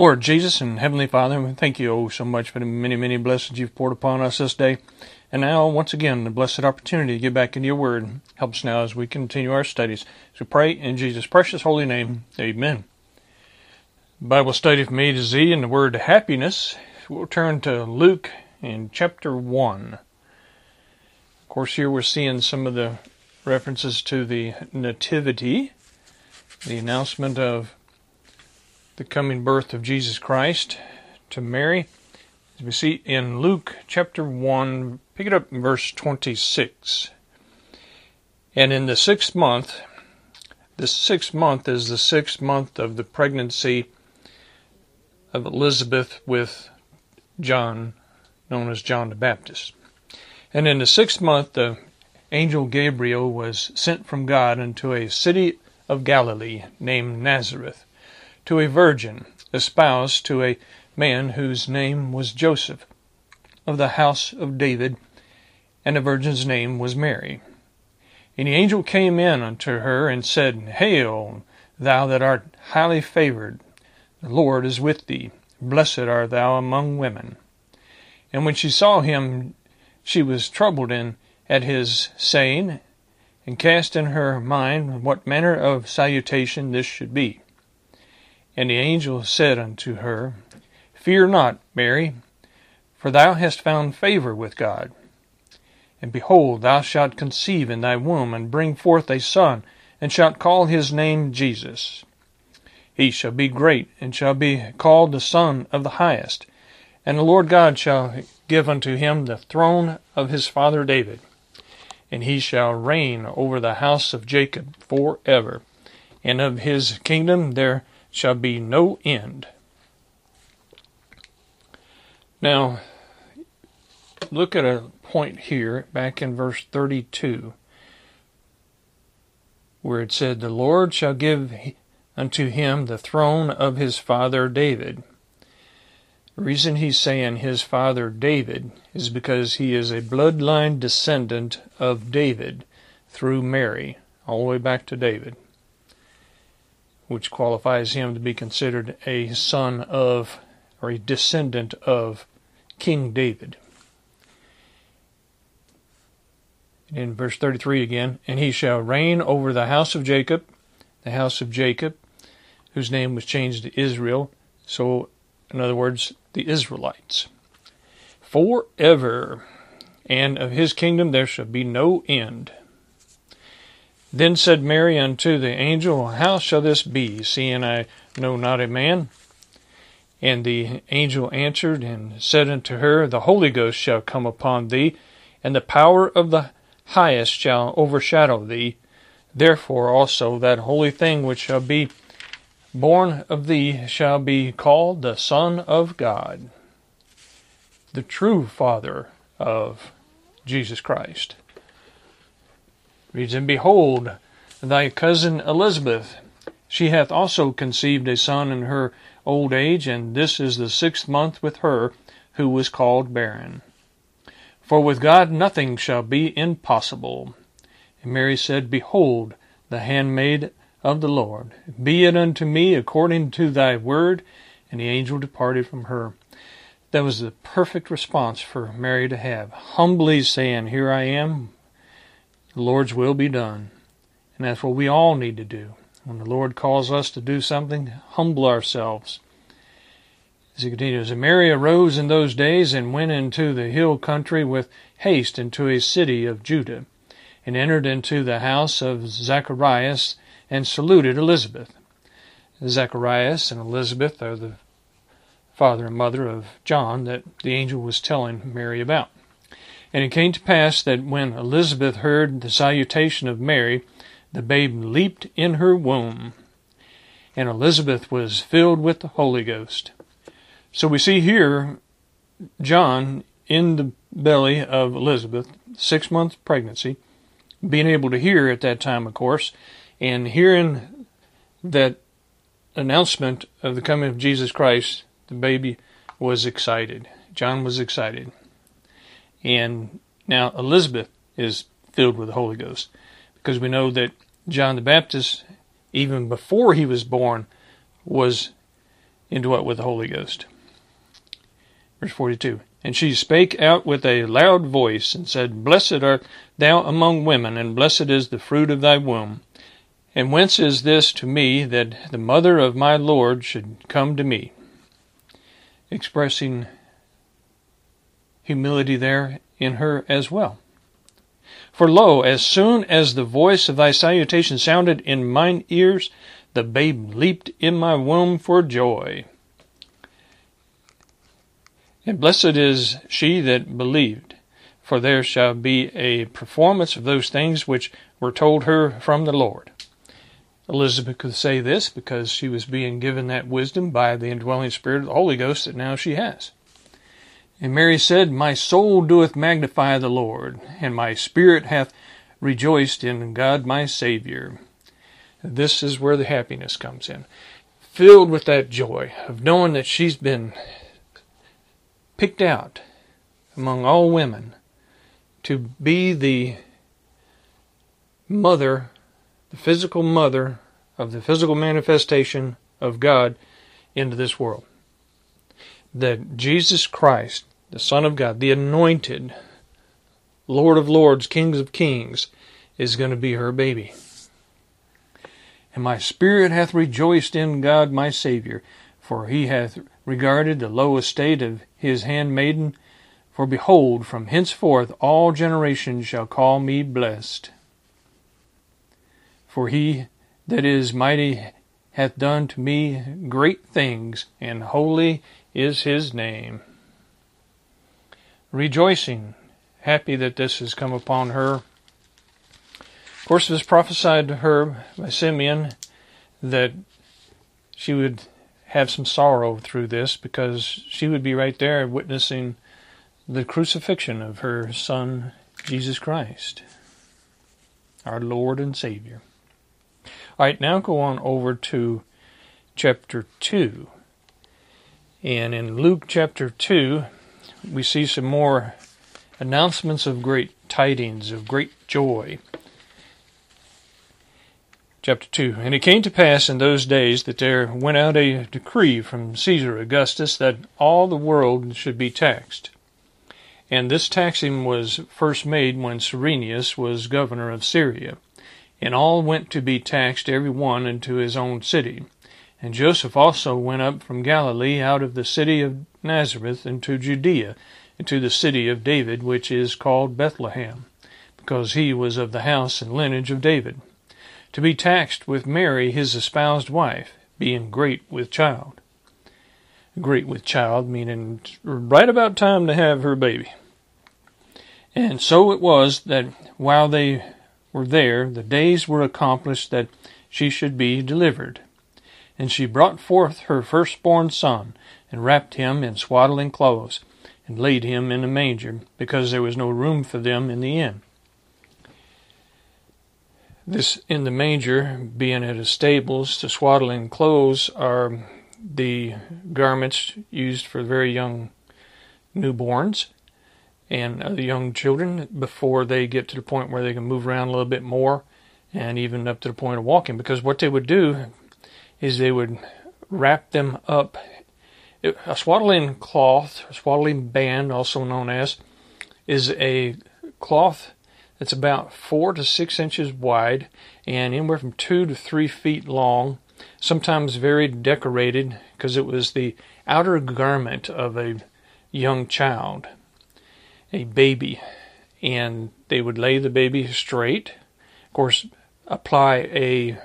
Lord Jesus and Heavenly Father, we thank you oh so much for the many, many blessings you've poured upon us this day. And now, once again, the blessed opportunity to get back into your word. Help us now as we continue our studies. So pray in Jesus' precious holy name. Amen. Bible study from A to Z and the word happiness. We'll turn to Luke in chapter 1. Of course, here we're seeing some of the references to the Nativity, the announcement of the coming birth of Jesus Christ to Mary. As we see in Luke chapter 1, pick it up in verse 26. And in the sixth month, the sixth month is the sixth month of the pregnancy of Elizabeth with John, known as John the Baptist. And in the sixth month, the angel Gabriel was sent from God into a city of Galilee named Nazareth to a virgin espoused to a man whose name was Joseph, of the house of David, and the virgin's name was Mary. And the angel came in unto her and said, Hail, thou that art highly favored, the Lord is with thee. Blessed art thou among women. And when she saw him, she was troubled in, at his saying, and cast in her mind what manner of salutation this should be. And the angel said unto her, Fear not, Mary, for thou hast found favor with God. And behold, thou shalt conceive in thy womb, and bring forth a son, and shalt call his name Jesus. He shall be great, and shall be called the Son of the Highest. And the Lord God shall give unto him the throne of his father David. And he shall reign over the house of Jacob for ever, and of his kingdom there shall be no end. Now, look at a point here back in verse 32 where it said, The Lord shall give unto him the throne of his father David. The reason he's saying his father David is because he is a bloodline descendant of David through Mary, all the way back to David which qualifies him to be considered a son of or a descendant of King David. In verse 33 again, and he shall reign over the house of Jacob, the house of Jacob, whose name was changed to Israel. So, in other words, the Israelites. Forever, and of his kingdom there shall be no end. Then said Mary unto the angel, How shall this be, seeing I know not a man? And the angel answered and said unto her, The Holy Ghost shall come upon thee, and the power of the highest shall overshadow thee. Therefore also that holy thing which shall be born of thee shall be called the Son of God, the true Father of Jesus Christ. Reads, And behold, thy cousin Elizabeth, she hath also conceived a son in her old age, and this is the sixth month with her, who was called barren. For with God nothing shall be impossible. And Mary said, Behold, the handmaid of the Lord, be it unto me according to thy word. And the angel departed from her. That was the perfect response for Mary to have, humbly saying, Here I am, the Lord's will be done. And that's what we all need to do. When the Lord calls us to do something, humble ourselves. As he continues, and Mary arose in those days and went into the hill country with haste into a city of Judah, and entered into the house of Zacharias, and saluted Elizabeth. Zacharias and Elizabeth are the father and mother of John that the angel was telling Mary about. And it came to pass that when Elizabeth heard the salutation of Mary, the babe leaped in her womb, and Elizabeth was filled with the Holy Ghost. So we see here John in the belly of Elizabeth, six months pregnancy, being able to hear at that time, of course, and hearing that announcement of the coming of Jesus Christ, the baby was excited. John was excited. And now Elizabeth is filled with the Holy Ghost because we know that John the Baptist, even before he was born, was indwelt with the Holy Ghost. Verse 42. And she spake out with a loud voice, and said, Blessed art thou among women, and blessed is the fruit of thy womb. And whence is this to me that the mother of my Lord should come to me? Expressing humility there in her as well. For lo, as soon as the voice of thy salutation sounded in mine ears, the babe leaped in my womb for joy. And blessed is she that believed, for there shall be a performance of those things which were told her from the Lord. Elizabeth could say this because she was being given that wisdom by the indwelling Spirit of the Holy Ghost that now she has. And Mary said, My soul doeth magnify the Lord, and my spirit hath rejoiced in God my Savior. This is where the happiness comes in. Filled with that joy of knowing that she's been picked out among all women to be the mother, the physical mother of the physical manifestation of God into this world. That Jesus Christ, the Son of God, the anointed Lord of Lords, Kings of Kings, is going to be her baby. And my spirit hath rejoiced in God my Saviour, for he hath regarded the low estate of his handmaiden. For behold, from henceforth all generations shall call me blessed. For he that is mighty hath done to me great things, and holy is his name. Rejoicing, happy that this has come upon her. Of course, it was prophesied to her by Simeon that she would have some sorrow through this because she would be right there witnessing the crucifixion of her son, Jesus Christ, our Lord and Savior. All right, now go on over to chapter 2. And in Luke chapter 2, we see some more announcements of great tidings, of great joy. Chapter 2 And it came to pass in those days that there went out a decree from Caesar Augustus that all the world should be taxed. And this taxing was first made when Cyrenius was governor of Syria. And all went to be taxed every one into his own city. And Joseph also went up from Galilee out of the city of Nazareth into Judea, into the city of David, which is called Bethlehem, because he was of the house and lineage of David to be taxed with Mary, his espoused wife, being great with child. Great with child, meaning right about time to have her baby. And so it was that while they were there, the days were accomplished that she should be delivered. And she brought forth her firstborn son, and wrapped him in swaddling clothes, and laid him in a manger, because there was no room for them in the inn. This in the manger, being at a stables, the swaddling clothes are the garments used for very young newborns and other young children before they get to the point where they can move around a little bit more and even up to the point of walking. Because what they would do is they would wrap them up. A swaddling cloth, a swaddling band, also known as, is a cloth that's about four to six inches wide and anywhere from two to three feet long, sometimes very decorated because it was the outer garment of a young child, a baby. And they would lay the baby straight, of course, apply a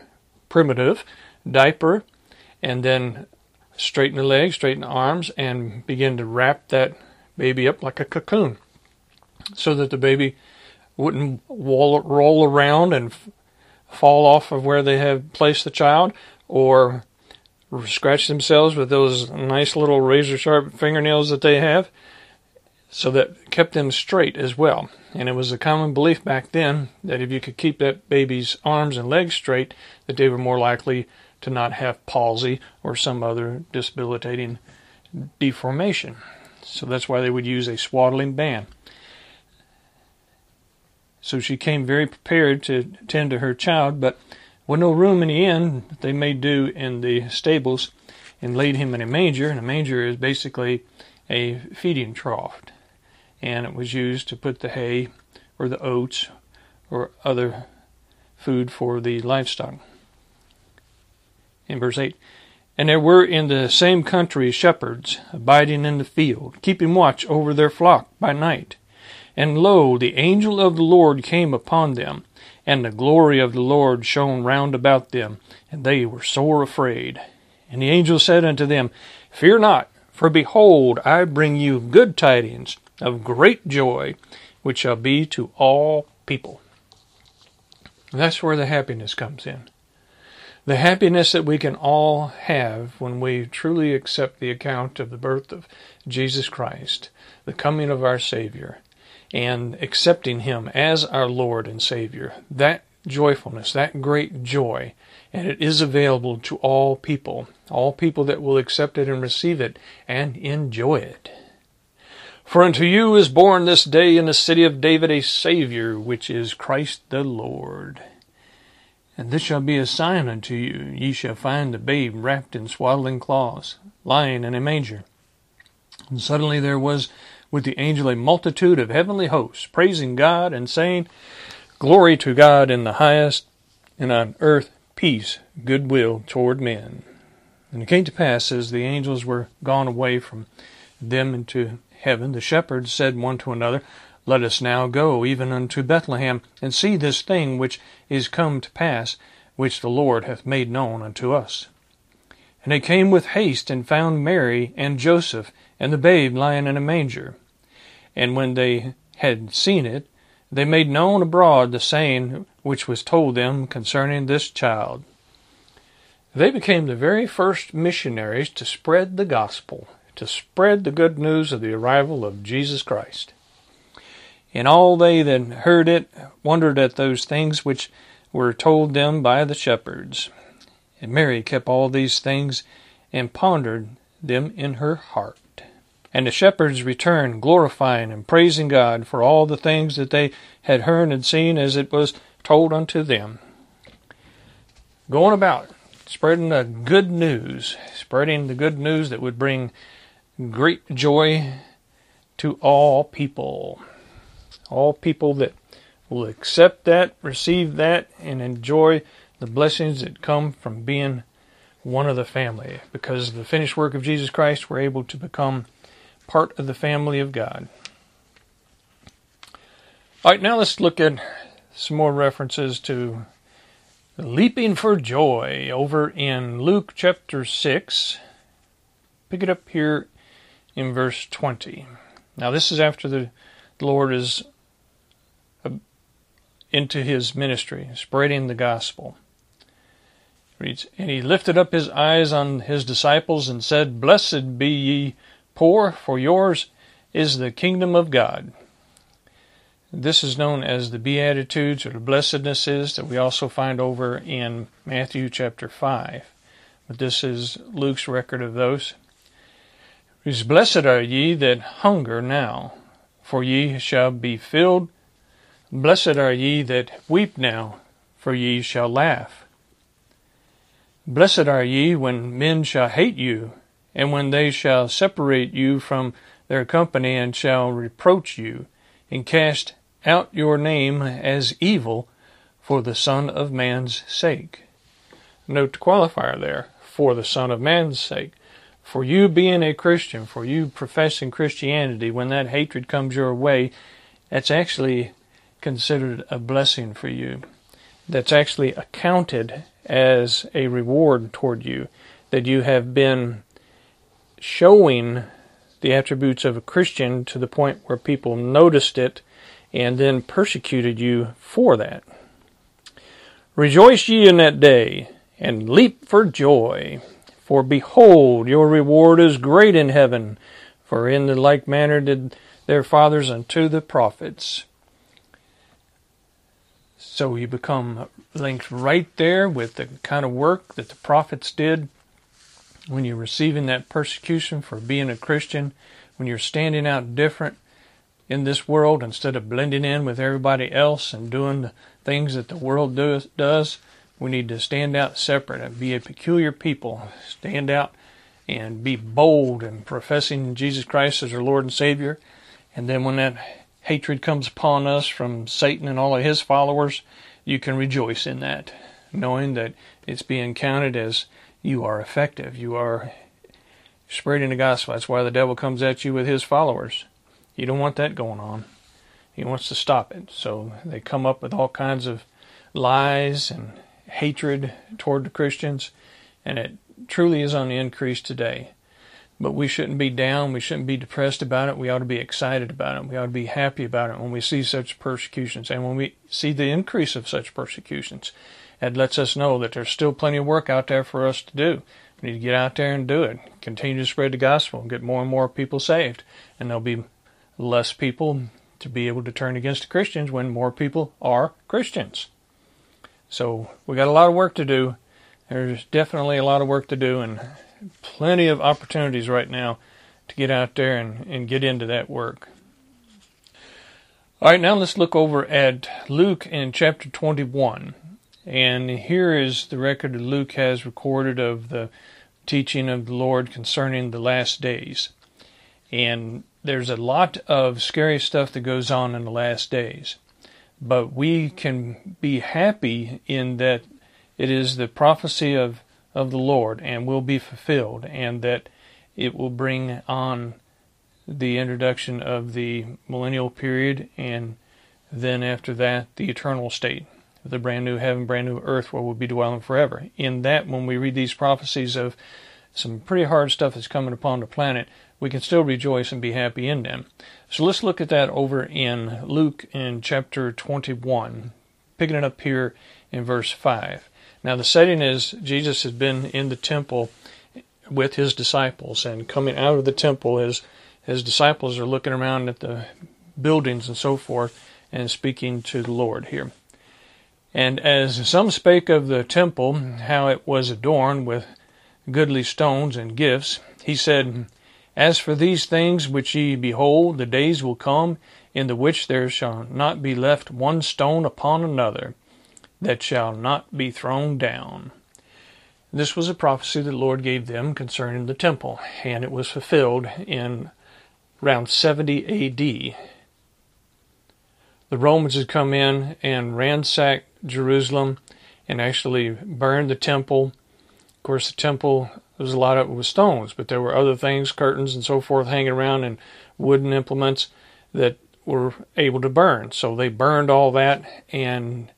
primitive diaper, and then straighten the legs, straighten the arms, and begin to wrap that baby up like a cocoon so that the baby wouldn't roll, roll around and f- fall off of where they have placed the child or scratch themselves with those nice little razor sharp fingernails that they have. So that kept them straight as well. And it was a common belief back then that if you could keep that baby's arms and legs straight, that they were more likely to not have palsy or some other debilitating deformation. So that's why they would use a swaddling band. So she came very prepared to tend to her child, but with no room in the inn, they made do in the stables. and laid him in a manger. And a manger is basically a feeding trough, and it was used to put the hay or the oats or other food for the livestock. In verse 8, and there were in the same country shepherds abiding in the field, keeping watch over their flock by night. And lo, the angel of the Lord came upon them, and the glory of the Lord shone round about them, and they were sore afraid. And the angel said unto them, Fear not, for behold, I bring you good tidings of great joy, which shall be to all people. That's where the happiness comes in. The happiness that we can all have when we truly accept the account of the birth of Jesus Christ, the coming of our Savior, and accepting Him as our Lord and Savior. That joyfulness, that great joy, and it is available to all people, all people that will accept it and receive it and enjoy it. For unto you is born this day in the city of David a Savior, which is Christ the Lord. And this shall be a sign unto you ye shall find the babe wrapped in swaddling cloths, lying in a manger. And suddenly there was with the angel a multitude of heavenly hosts, praising God and saying, Glory to God in the highest, and on earth peace, goodwill toward men. And it came to pass, as the angels were gone away from them into heaven, the shepherds said one to another, let us now go even unto Bethlehem, and see this thing which is come to pass, which the Lord hath made known unto us. And they came with haste, and found Mary and Joseph, and the babe lying in a manger. And when they had seen it, they made known abroad the saying which was told them concerning this child. They became the very first missionaries to spread the gospel, to spread the good news of the arrival of Jesus Christ. And all they that heard it wondered at those things which were told them by the shepherds. And Mary kept all these things and pondered them in her heart. And the shepherds returned, glorifying and praising God for all the things that they had heard and seen as it was told unto them. Going about, spreading the good news, spreading the good news that would bring great joy to all people. All people that will accept that, receive that, and enjoy the blessings that come from being one of the family. Because of the finished work of Jesus Christ, we're able to become part of the family of God. All right, now let's look at some more references to leaping for joy over in Luke chapter 6. Pick it up here in verse 20. Now, this is after the Lord is into his ministry, spreading the gospel. Reads, and he lifted up his eyes on his disciples and said, Blessed be ye poor, for yours is the kingdom of God. This is known as the Beatitudes or the blessednesses that we also find over in Matthew chapter 5. But this is Luke's record of those. Whose blessed are ye that hunger now, for ye shall be filled. Blessed are ye that weep now, for ye shall laugh. Blessed are ye when men shall hate you, and when they shall separate you from their company, and shall reproach you, and cast out your name as evil for the Son of Man's sake. Note the qualifier there, for the Son of Man's sake. For you being a Christian, for you professing Christianity, when that hatred comes your way, that's actually considered a blessing for you, that's actually accounted as a reward toward you, that you have been showing the attributes of a Christian to the point where people noticed it and then persecuted you for that. Rejoice ye in that day, and leap for joy, for behold, your reward is great in heaven, for in the like manner did their fathers unto the prophets. So you become linked right there with the kind of work that the prophets did when you're receiving that persecution for being a Christian, when you're standing out different in this world instead of blending in with everybody else and doing the things that the world does, does we need to stand out separate and be a peculiar people. Stand out and be bold in professing Jesus Christ as our Lord and Savior. And then when that hatred comes upon us from Satan and all of his followers, you can rejoice in that, knowing that it's being counted as you are effective. You are spreading the gospel. That's why the devil comes at you with his followers. You don't want that going on. He wants to stop it. So they come up with all kinds of lies and hatred toward the Christians, and it truly is on the increase today. But we shouldn't be down. We shouldn't be depressed about it. We ought to be excited about it. We ought to be happy about it when we see such persecutions and when we see the increase of such persecutions. It lets us know that there's still plenty of work out there for us to do. We need to get out there and do it. Continue to spread the gospel, and get more and more people saved, and there'll be less people to be able to turn against the Christians when more people are Christians. So we got a lot of work to do. There's definitely a lot of work to do and plenty of opportunities right now to get out there and, and get into that work. All right, now let's look over at Luke in chapter 21. And here is the record that Luke has recorded of the teaching of the Lord concerning the last days. And there's a lot of scary stuff that goes on in the last days. But we can be happy in that it is the prophecy of, of the Lord and will be fulfilled, and that it will bring on the introduction of the millennial period, and then after that, the eternal state the brand new heaven, brand new earth where we'll be dwelling forever. In that, when we read these prophecies of some pretty hard stuff that's coming upon the planet, we can still rejoice and be happy in them. So let's look at that over in Luke in chapter 21, picking it up here in verse 5. Now, the setting is Jesus has been in the temple with his disciples, and coming out of the temple, his, his disciples are looking around at the buildings and so forth and speaking to the Lord here. And as some spake of the temple, how it was adorned with goodly stones and gifts, he said, As for these things which ye behold, the days will come in the which there shall not be left one stone upon another that shall not be thrown down. This was a prophecy that the Lord gave them concerning the temple, and it was fulfilled in around 70 AD. The Romans had come in and ransacked Jerusalem and actually burned the temple. Of course, the temple was a lot of it stones, but there were other things, curtains and so forth, hanging around and wooden implements that were able to burn. So they burned all that, and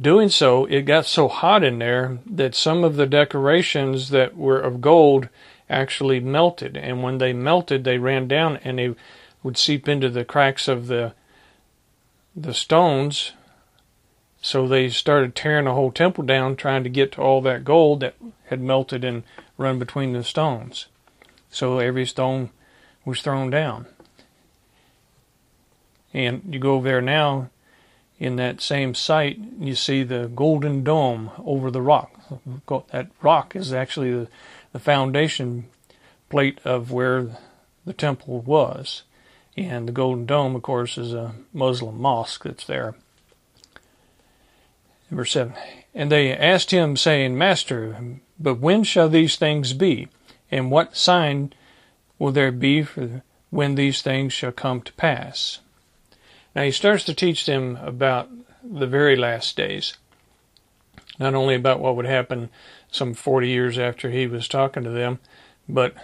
doing so, it got so hot in there that some of the decorations that were of gold actually melted. And when they melted, they ran down and they would seep into the cracks of the the stones so they started tearing the whole temple down, trying to get to all that gold that had melted and run between the stones. So every stone was thrown down. And you go over there now, in that same site, you see the golden dome over the rock. That rock is actually the, the foundation plate of where the temple was. And the golden dome, of course, is a Muslim mosque that's there. Verse 7 And they asked him, saying, Master, but when shall these things be? And what sign will there be for when these things shall come to pass? Now he starts to teach them about the very last days. Not only about what would happen some 40 years after he was talking to them, but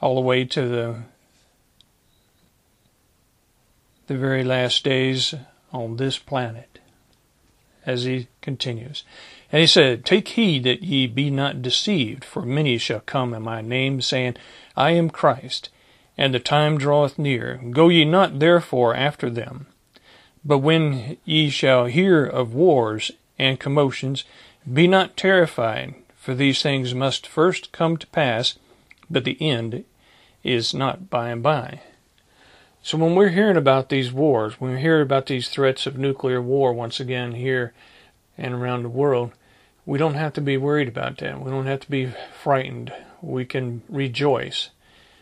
all the way to the the very last days on this planet. As he continues. And he said, Take heed that ye be not deceived, for many shall come in my name, saying, I am Christ, and the time draweth near. Go ye not therefore after them. But when ye shall hear of wars and commotions, be not terrified, for these things must first come to pass, but the end is not by and by. So when we're hearing about these wars, when we hear about these threats of nuclear war once again here and around the world, we don't have to be worried about that. We don't have to be frightened. We can rejoice.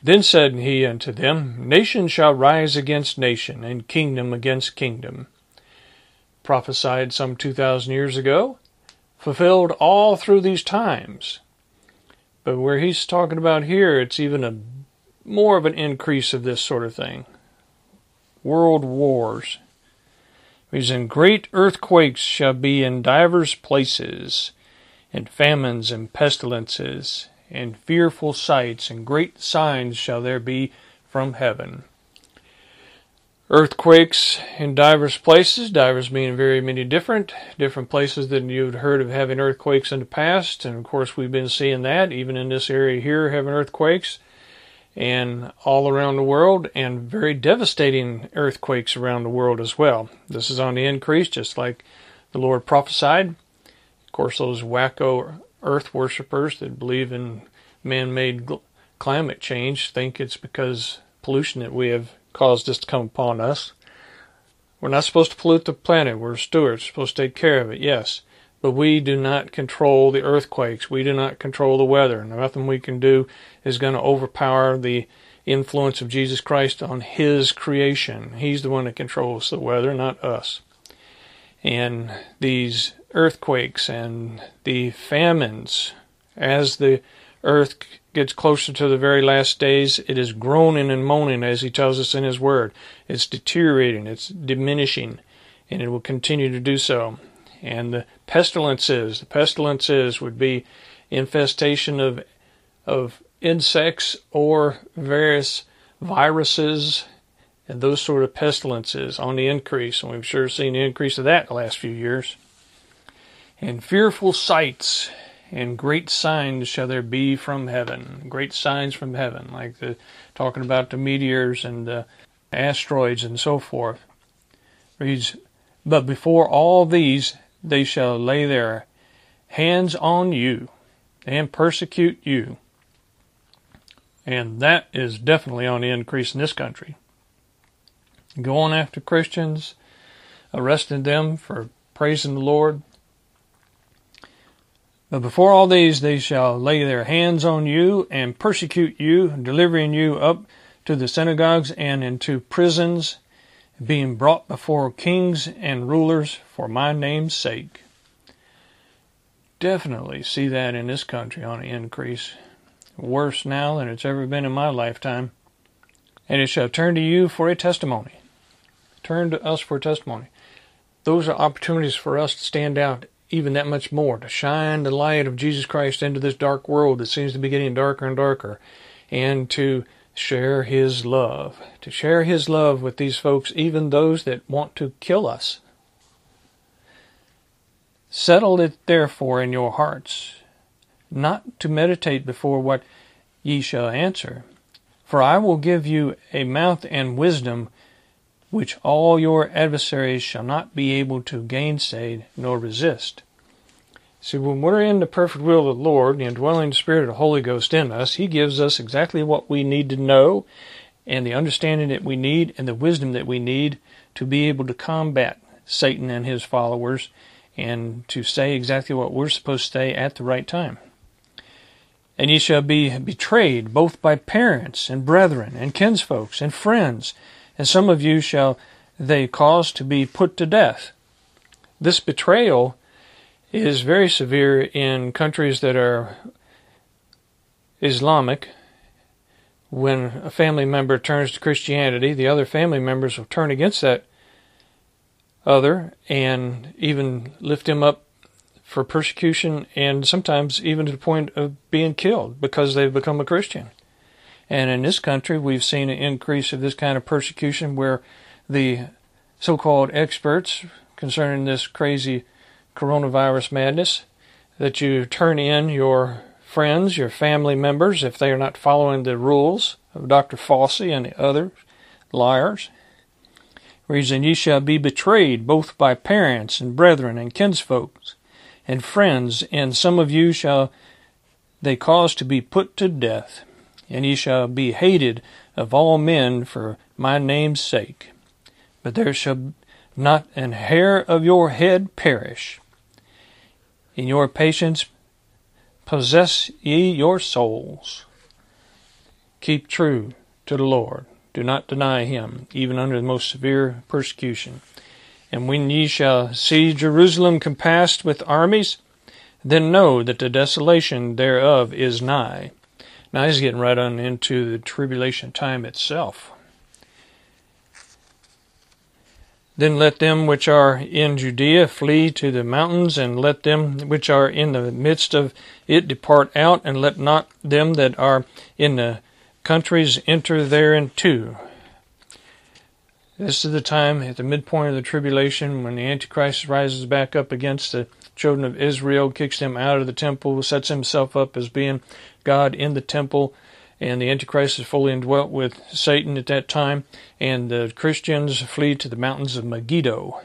Then said he unto them, Nation shall rise against nation, and kingdom against kingdom. Prophesied some two thousand years ago, fulfilled all through these times. But where he's talking about here, it's even a more of an increase of this sort of thing. World wars. He's in great earthquakes shall be in divers places, and famines and pestilences, and fearful sights, and great signs shall there be from heaven. Earthquakes in divers places, divers being very many different, different places than you've heard of having earthquakes in the past, and of course we've been seeing that, even in this area here, having earthquakes and all around the world, and very devastating earthquakes around the world as well. This is on the increase, just like the Lord prophesied. Of course, those wacko earth worshippers that believe in man made climate change think it's because pollution that we have caused this to come upon us. We're not supposed to pollute the planet. We're stewards, We're supposed to take care of it, yes. But we do not control the earthquakes. We do not control the weather. Nothing we can do is going to overpower the influence of Jesus Christ on His creation. He's the one that controls the weather, not us. And these earthquakes and the famines, as the earth gets closer to the very last days, it is groaning and moaning, as He tells us in His Word. It's deteriorating, it's diminishing, and it will continue to do so and the pestilences. The pestilences would be infestation of of insects or various viruses and those sort of pestilences on the increase, and we've sure seen the increase of that the last few years. And fearful sights and great signs shall there be from heaven. Great signs from heaven, like the talking about the meteors and the asteroids and so forth. Reads, but before all these they shall lay their hands on you and persecute you. And that is definitely on the increase in this country. Going after Christians, arresting them for praising the Lord. But before all these, they shall lay their hands on you and persecute you, delivering you up to the synagogues and into prisons being brought before kings and rulers for my name's sake. Definitely see that in this country on the increase. Worse now than it's ever been in my lifetime. And it shall turn to you for a testimony. Turn to us for testimony. Those are opportunities for us to stand out even that much more, to shine the light of Jesus Christ into this dark world that seems to be getting darker and darker, and to share his love, to share his love with these folks, even those that want to kill us. Settle it therefore in your hearts, not to meditate before what ye shall answer. For I will give you a mouth and wisdom which all your adversaries shall not be able to gainsay nor resist. See, when we're in the perfect will of the Lord, the indwelling spirit of the Holy Ghost in us, He gives us exactly what we need to know and the understanding that we need and the wisdom that we need to be able to combat Satan and his followers and to say exactly what we're supposed to say at the right time. And ye shall be betrayed both by parents and brethren and kinsfolks and friends, and some of you shall they cause to be put to death. This betrayal is very severe in countries that are Islamic. When a family member turns to Christianity, the other family members will turn against that other and even lift him up for persecution and sometimes even to the point of being killed because they've become a Christian. And in this country, we've seen an increase of this kind of persecution where the so called experts concerning this crazy coronavirus madness, that you turn in your friends, your family members, if they are not following the rules of Dr. Fauci and the other liars. Reason ye shall be betrayed both by parents and brethren and kinsfolks and friends, and some of you shall they cause to be put to death, and ye shall be hated of all men for my name's sake. But there shall not an hair of your head perish. In your patience possess ye your souls. Keep true to the Lord. Do not deny him, even under the most severe persecution. And when ye shall see Jerusalem compassed with armies, then know that the desolation thereof is nigh. Now he's getting right on into the tribulation time itself. Then let them which are in Judea flee to the mountains, and let them which are in the midst of it depart out, and let not them that are in the countries enter therein too. This is the time at the midpoint of the tribulation when the Antichrist rises back up against the children of Israel, kicks them out of the temple, sets himself up as being God in the temple, and the Antichrist is fully indwelt with Satan at that time, and the Christians flee to the mountains of Megiddo.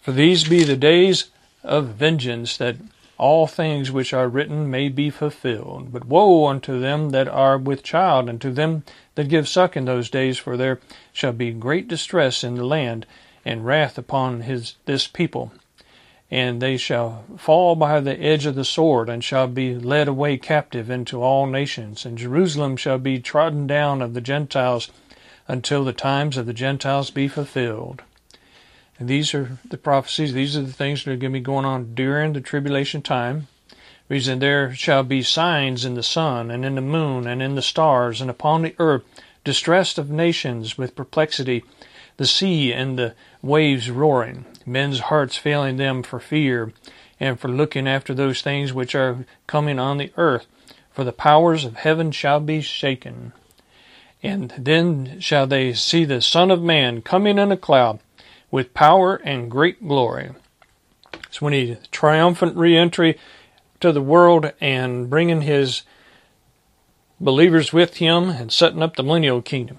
For these be the days of vengeance, that all things which are written may be fulfilled. But woe unto them that are with child, and to them that give suck in those days, for there shall be great distress in the land, and wrath upon his this people and they shall fall by the edge of the sword, and shall be led away captive into all nations, and Jerusalem shall be trodden down of the Gentiles until the times of the Gentiles be fulfilled. And these are the prophecies, these are the things that are going to be going on during the tribulation time. Reason there shall be signs in the sun, and in the moon, and in the stars, and upon the earth, distress of nations with perplexity, the sea and the waves roaring, men's hearts failing them for fear, and for looking after those things which are coming on the earth, for the powers of heaven shall be shaken. And then shall they see the Son of Man coming in a cloud with power and great glory. So when he triumphant re-entry to the world and bringing his believers with him and setting up the millennial kingdom.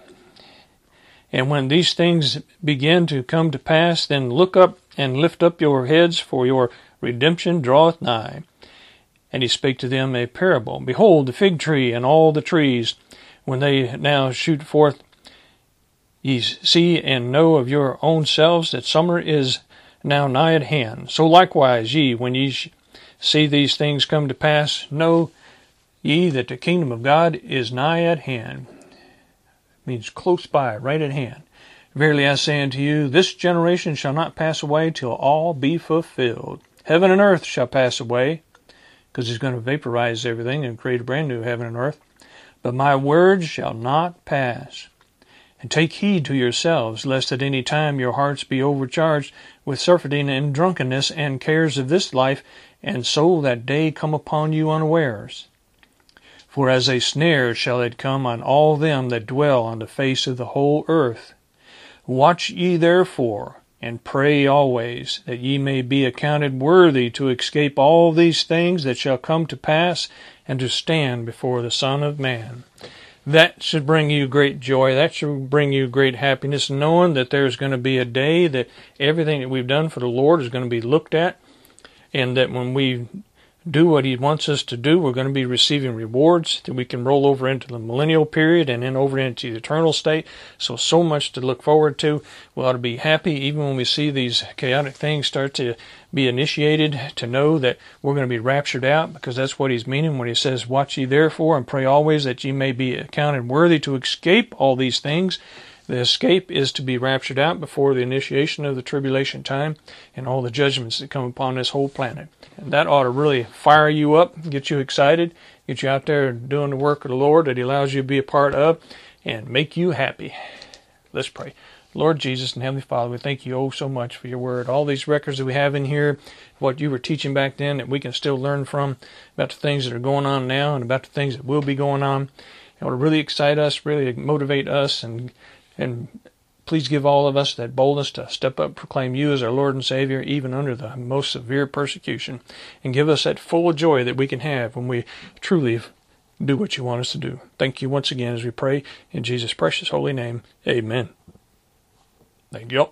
And when these things begin to come to pass, then look up and lift up your heads, for your redemption draweth nigh. And he spake to them a parable. Behold, the fig tree and all the trees, when they now shoot forth, ye see and know of your own selves that summer is now nigh at hand. So likewise ye, when ye see these things come to pass, know ye that the kingdom of God is nigh at hand means close by, right at hand. Verily I say unto you, this generation shall not pass away till all be fulfilled. Heaven and earth shall pass away, because he's going to vaporize everything and create a brand new heaven and earth. But my words shall not pass. And take heed to yourselves, lest at any time your hearts be overcharged with surfeiting and drunkenness and cares of this life, and so that day come upon you unawares. For as a snare shall it come on all them that dwell on the face of the whole earth. Watch ye therefore, and pray always, that ye may be accounted worthy to escape all these things that shall come to pass, and to stand before the Son of Man. That should bring you great joy. That should bring you great happiness, knowing that there's going to be a day that everything that we've done for the Lord is going to be looked at, and that when we do what He wants us to do, we're going to be receiving rewards that we can roll over into the millennial period and then over into the eternal state. So, so much to look forward to. We ought to be happy even when we see these chaotic things start to be initiated to know that we're going to be raptured out because that's what He's meaning when He says, Watch ye therefore and pray always that ye may be accounted worthy to escape all these things the escape is to be raptured out before the initiation of the tribulation time and all the judgments that come upon this whole planet. And that ought to really fire you up, get you excited, get you out there doing the work of the Lord that He allows you to be a part of, and make you happy. Let's pray. Lord Jesus and Heavenly Father, we thank you oh so much for your word. All these records that we have in here, what you were teaching back then that we can still learn from about the things that are going on now and about the things that will be going on. It will really excite us, really motivate us, and and please give all of us that boldness to step up, proclaim you as our Lord and Savior, even under the most severe persecution, and give us that full joy that we can have when we truly do what you want us to do. Thank you once again as we pray in Jesus' precious holy name. Amen. Thank you.